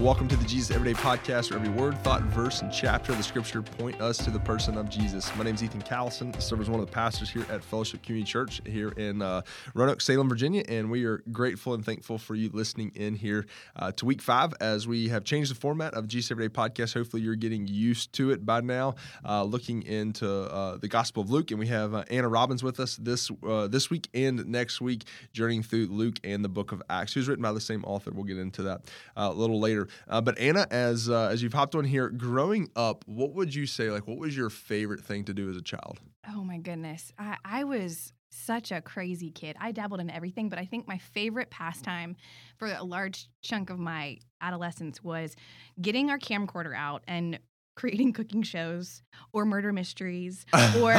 Welcome to the Jesus Everyday Podcast, where every word, thought, verse, and chapter of the Scripture point us to the person of Jesus. My name is Ethan Callison. I serve as one of the pastors here at Fellowship Community Church here in uh, Roanoke, Salem, Virginia, and we are grateful and thankful for you listening in here uh, to week five as we have changed the format of Jesus Everyday Podcast. Hopefully, you're getting used to it by now. Uh, looking into uh, the Gospel of Luke, and we have uh, Anna Robbins with us this uh, this week and next week, journeying through Luke and the Book of Acts, who's written by the same author. We'll get into that a little later. Uh, but Anna, as uh, as you've hopped on here, growing up, what would you say? Like, what was your favorite thing to do as a child? Oh my goodness, I, I was such a crazy kid. I dabbled in everything, but I think my favorite pastime for a large chunk of my adolescence was getting our camcorder out and creating cooking shows or murder mysteries or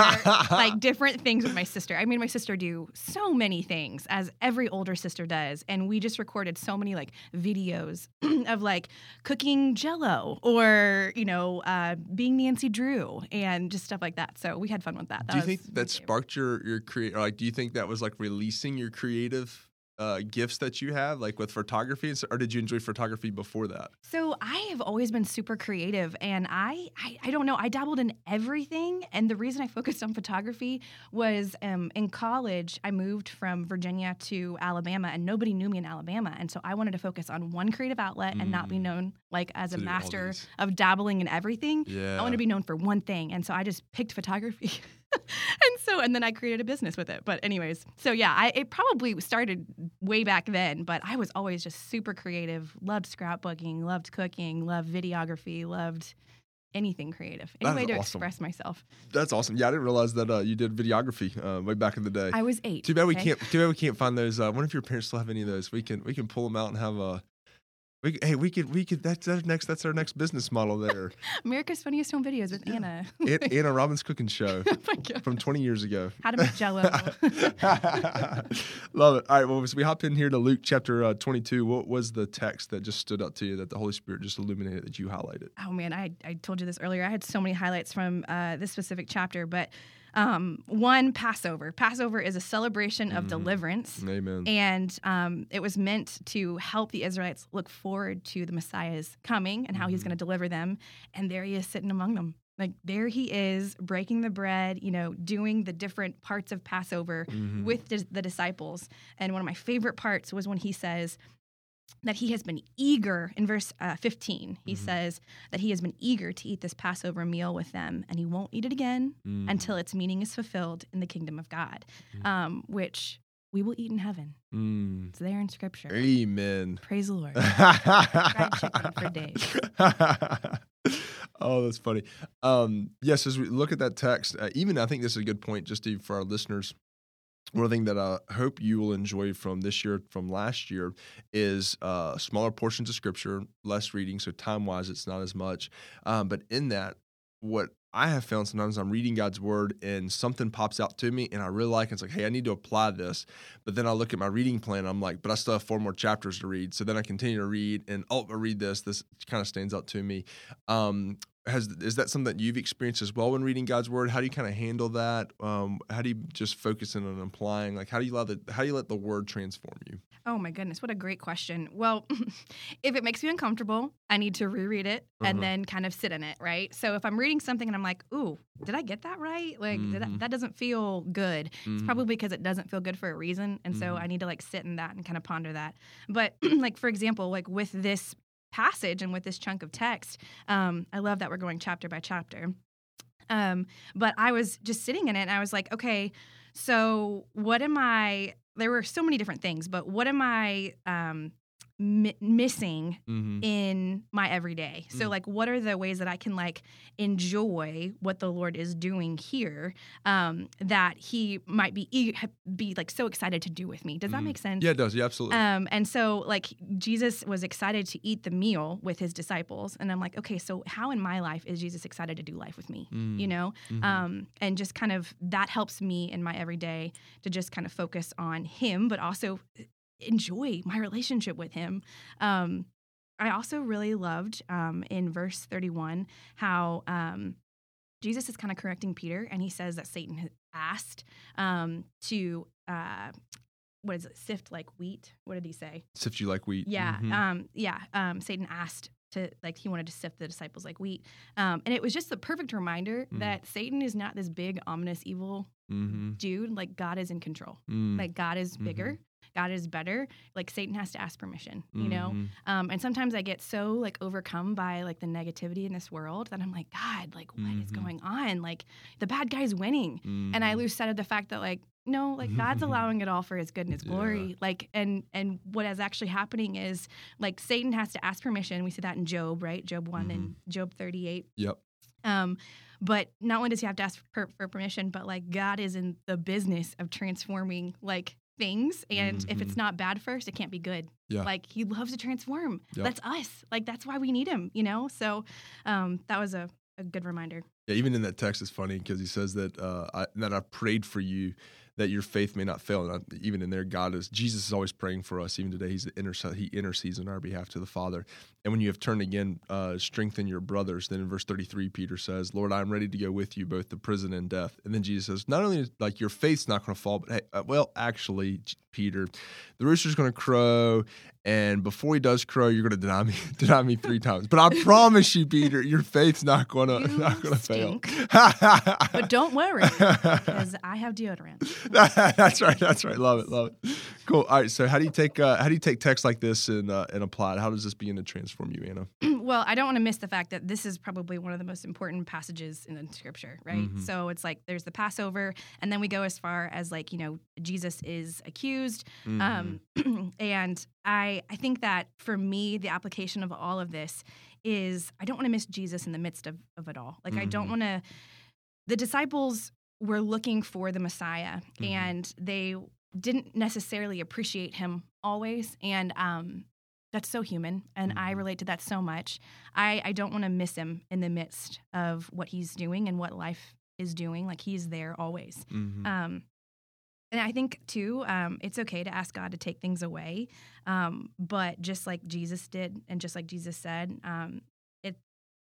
like different things with my sister. I made my sister do so many things as every older sister does. And we just recorded so many like videos of like cooking jello or, you know, uh, being Nancy Drew and just stuff like that. So we had fun with that. that do you think that sparked your, your create? Like, do you think that was like releasing your creative uh, gifts that you have, like with photography, or did you enjoy photography before that? So I have always been super creative, and I, I, I don't know, I dabbled in everything, and the reason I focused on photography was um, in college. I moved from Virginia to Alabama, and nobody knew me in Alabama, and so I wanted to focus on one creative outlet mm. and not be mm. known like as a master of dabbling in everything. Yeah. I want to be known for one thing, and so I just picked photography. and so and then I created a business with it. But anyways, so yeah, I it probably started way back then, but I was always just super creative, loved scrapbooking, loved cooking, loved videography, loved anything creative. Any way to awesome. express myself. That's awesome. Yeah, I didn't realize that uh, you did videography uh, way back in the day. I was eight. Too bad okay? we can't. Too bad we can't find those. Uh, wonder if your parents still have any of those. We can we can pull them out and have a we, hey, we could, we could. That's our next. That's our next business model there. America's Funniest Home Videos with yeah. Anna. Anna Robbins Cooking Show oh from 20 years ago. How to make Jello. Love it. All right. Well, so we hop in here to Luke chapter uh, 22. What was the text that just stood out to you that the Holy Spirit just illuminated that you highlighted? Oh man, I I told you this earlier. I had so many highlights from uh, this specific chapter, but um, one, Passover. Passover is a celebration of mm. deliverance. Amen. And um, it was meant to help the Israelites look forward to the Messiah's coming and how mm. he's mm-hmm. going to deliver them. And there he is sitting among them. Like there he is breaking the bread, you know, doing the different parts of Passover mm-hmm. with the disciples. And one of my favorite parts was when he says, that he has been eager in verse uh, 15 he mm-hmm. says that he has been eager to eat this passover meal with them and he won't eat it again mm. until its meaning is fulfilled in the kingdom of god mm. um, which we will eat in heaven mm. it's there in scripture amen praise the lord fried chicken for days oh that's funny um, yes as we look at that text uh, even i think this is a good point just to, for our listeners one thing that I hope you will enjoy from this year, from last year, is uh, smaller portions of scripture, less reading. So time wise, it's not as much. Um, but in that, what I have found sometimes I'm reading God's word and something pops out to me and I really like it. It's like, hey, I need to apply this. But then I look at my reading plan. I'm like, but I still have four more chapters to read. So then I continue to read and oh, I read this. This kind of stands out to me. Um, has is that something that you've experienced as well when reading God's word? How do you kind of handle that? Um, how do you just focus in on applying? Like how do you let the how do you let the word transform you? Oh my goodness, what a great question. Well, if it makes me uncomfortable, I need to reread it and uh-huh. then kind of sit in it, right? So if I'm reading something and I'm like, "Ooh, did I get that right? Like mm-hmm. that, that, doesn't feel good." Mm-hmm. It's probably because it doesn't feel good for a reason, and so mm-hmm. I need to like sit in that and kind of ponder that. But like for example, like with this passage and with this chunk of text. Um, I love that we're going chapter by chapter. Um, but I was just sitting in it and I was like, okay, so what am I? There were so many different things, but what am I? Um, mi- missing Mhm. in my everyday. So Mm. like what are the ways that I can like enjoy what the Lord is doing here um that he might be e- be like so excited to do with me. Does that Mm. make sense? Yeah, it does. Yeah, absolutely. Um, and so, like, Jesus was excited to eat the meal with his disciples. And I'm like, okay, so how in my life is Jesus excited to do life with me? You Mm. know? Mhm. Um, and just kind of that helps me in my everyday to just kind of focus on him, but also enjoy my relationship with him. Um, I also really loved um, in verse 31 how um, Jesus is kind of correcting Peter, and he says that Satan had asked um, to. Uh, what is it? Sift like wheat. What did he say? Sift you like wheat. Yeah, Mhm. um, yeah. Um, Satan asked to like he wanted to sift the disciples like wheat, um, and it was just the perfect reminder Mm. that Satan is not this big ominous evil Mhm. dude. Like God is in control. Mm. Like God is bigger. God is better. Like Satan has to ask permission. You know. Mhm. Um, and sometimes I get so like overcome by like the negativity in this world that I'm like, God, like what is Mhm. going on? Like the bad guy's winning, and I Mhm. lose sight of the fact that like no like god's allowing it all for his good and his Yeah. glory like and and what is actually happening is like satan has to ask permission we see that in job right job one and Mm-hmm. job 38 Yep. um but not only does he have to ask for, for permission but like god is in the business of transforming like things and if it's Mhm. not bad first it can't be good Yeah. like he loves to transform Yep. that's us like that's why we need him you know so um that was a, a good reminder Yeah, even in that text, is funny because he says that uh, I, that I prayed for you that your faith may not fail. And I, even in there, God is Jesus is always praying for us. Even today, he's intercede, he intercedes on our behalf to the Father. And when you have turned again, uh, strengthen your brothers. Then in verse thirty three, Peter says, "Lord, I am ready to go with you both to prison and death." And then Jesus says, "Not only like your faith's not going to fall, but hey, uh, well, actually, Peter, the rooster's going to crow." And before he does crow, you're going to deny me, deny me three times. But I promise you, Peter, your faith's not going to not going to fail. but don't worry because i have deodorant that's right. That's right. Love it. Love it. Cool. All right. So, how do you take uh, how do you take text like this and uh, and apply it? How does this begin to transform you, Anna? well, I don't want to miss the fact that this is probably one of the most important passages in the scripture, right? Mhm. So it's like there's the Passover, and then we go as far as like, you know, Jesus is accused. Um, and I, I think that for me, the application of all of this is I don't want to miss Jesus in the midst of, of it all. Like, I don't Mhm. want to, the disciples were looking for the Messiah, Mhm. and they didn't necessarily appreciate him always. And, um, that's so human, and I Mhm. relate to that so much. I, I don't want to miss him in the midst of what he's doing and what life is doing. Like he's there always. Mhm. Um, and I think too, um, it's okay to ask God to take things away, um, but just like Jesus did, and just like Jesus said, um, it.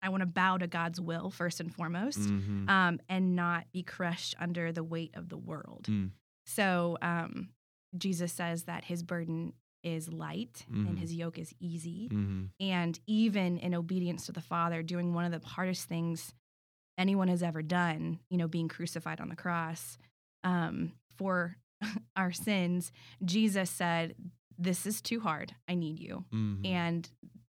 I want to bow to God's will first and foremost, Mhm. um, and not be crushed under the weight of the world. Mm. So um, Jesus says that His burden is light Mhm. and His yoke is easy, Mhm. and even in obedience to the Father, doing one of the hardest things anyone has ever done, you know, being crucified on the cross um, for our sins, Jesus said, This is too hard. I need you. Mhm. And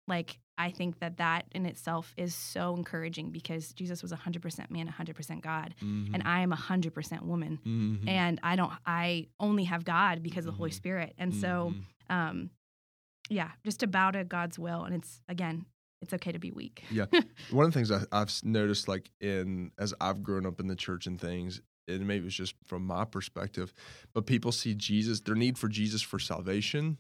like, I think that that in itself is so encouraging because Jesus was 100% man, 100% God, and Mhm. I am 100% woman. Mhm. And I don't, I only have God because of the Holy Mhm. Spirit. And so, Mhm. um, yeah, just about bow to God's will. And it's, again, it's okay to be weak. Yeah. one of the things I, I've noticed, like in as I've grown up in the church and things, and maybe it's just from my perspective, but people see Jesus, their need for Jesus for salvation,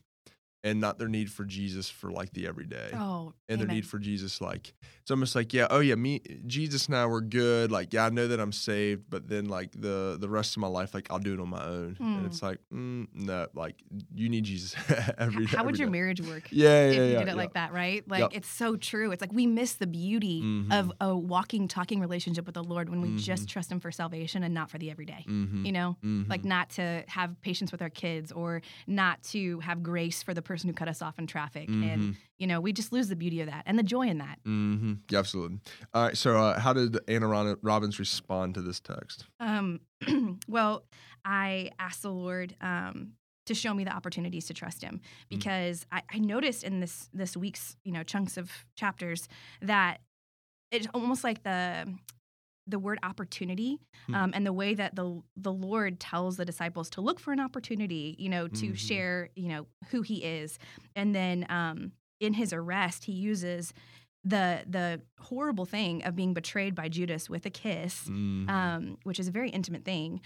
and not their need for Jesus for like the everyday. Oh, and their need for Jesus, like it's almost like, yeah, oh yeah, me, Jesus and I were good. Like, yeah, I know that I'm saved, but then like the the rest of my life, like I'll do it on my own. And Mm. it's like, mm, no, like you need Jesus every. How would every your day. marriage work? Yeah, yeah, if yeah. you did it yeah. like that, right? Like Yep. it's so true. It's like we miss the beauty of Mhm. a walking, talking relationship with the Lord when we just Mhm. trust Him for salvation and not for the everyday. Mhm. You know, like Mhm. not to have patience with our kids or not to have grace for the person who cut us off in traffic. And Mhm. you know, we just lose the beauty of that and the joy in that. Mm-hmm. Yeah, absolutely. All right. So, uh, how did Anna Robbins respond to this text? Um, well, I asked the Lord um, to show me the opportunities to trust Him because I, I noticed in this this week's you know chunks of chapters that it's almost like the the word opportunity Hmm. um, and the way that the the Lord tells the disciples to look for an opportunity, you know, to Mhm. share, you know, who He is, and then um, in His arrest, He uses the the horrible thing of being betrayed by Judas with a kiss, Mhm. um, which is a very intimate thing.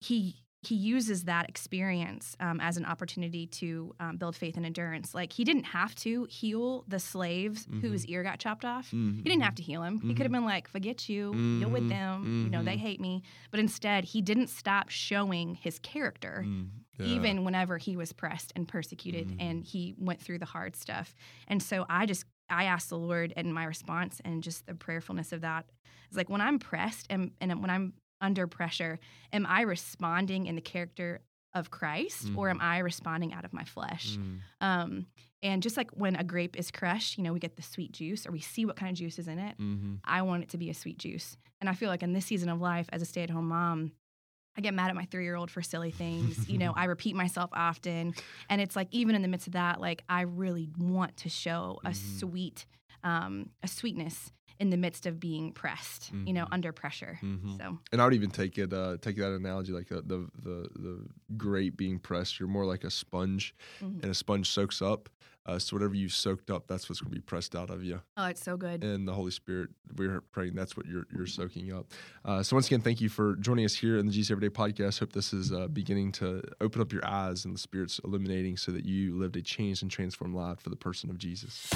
He he uses that experience um, as an opportunity to um, build faith and endurance. Like he didn't have to heal the slaves whose ear got chopped off. Mhm. He didn't have to heal him. He could have been like, "Forget you. You're with Mhm. them. You know they Mhm. hate me." But instead, he didn't stop showing his character, Mm, yeah. even whenever he was pressed and persecuted, and he went through the hard stuff. And so I just I asked the Lord, and my response and just the prayerfulness of that is like when I'm pressed and and when I'm under pressure, am I responding in the character of Christ, or am I responding out of my flesh? Mm. Um, and just like when a grape is crushed, you know, we get the sweet juice or we see what kind of juice is in it. Mhm. I want it to be a sweet juice. And I feel like in this season of life, as a stay at home mom, I get mad at my three year old for silly things. you know, I repeat myself often. And it's like, even in the midst of that, like, I really want to show a Mhm. sweet, um, a sweetness in the midst of being pressed, you know, Mhm. under pressure. Mhm. So, And I would even take it, uh, take that analogy like uh, the the the grape being pressed. You're more like a sponge, Mhm. and a sponge soaks up. Uh, so whatever you soaked up, that's what's going to be pressed out of you. oh, it's so good. And the Holy Spirit, we're praying that's what you're you're soaking up. Uh, so once again, thank you for joining us here in the Jesus Everyday Podcast. Hope this is uh, beginning to open up your eyes and the Spirit's illuminating, so that you lived a changed and transformed life for the person of Jesus.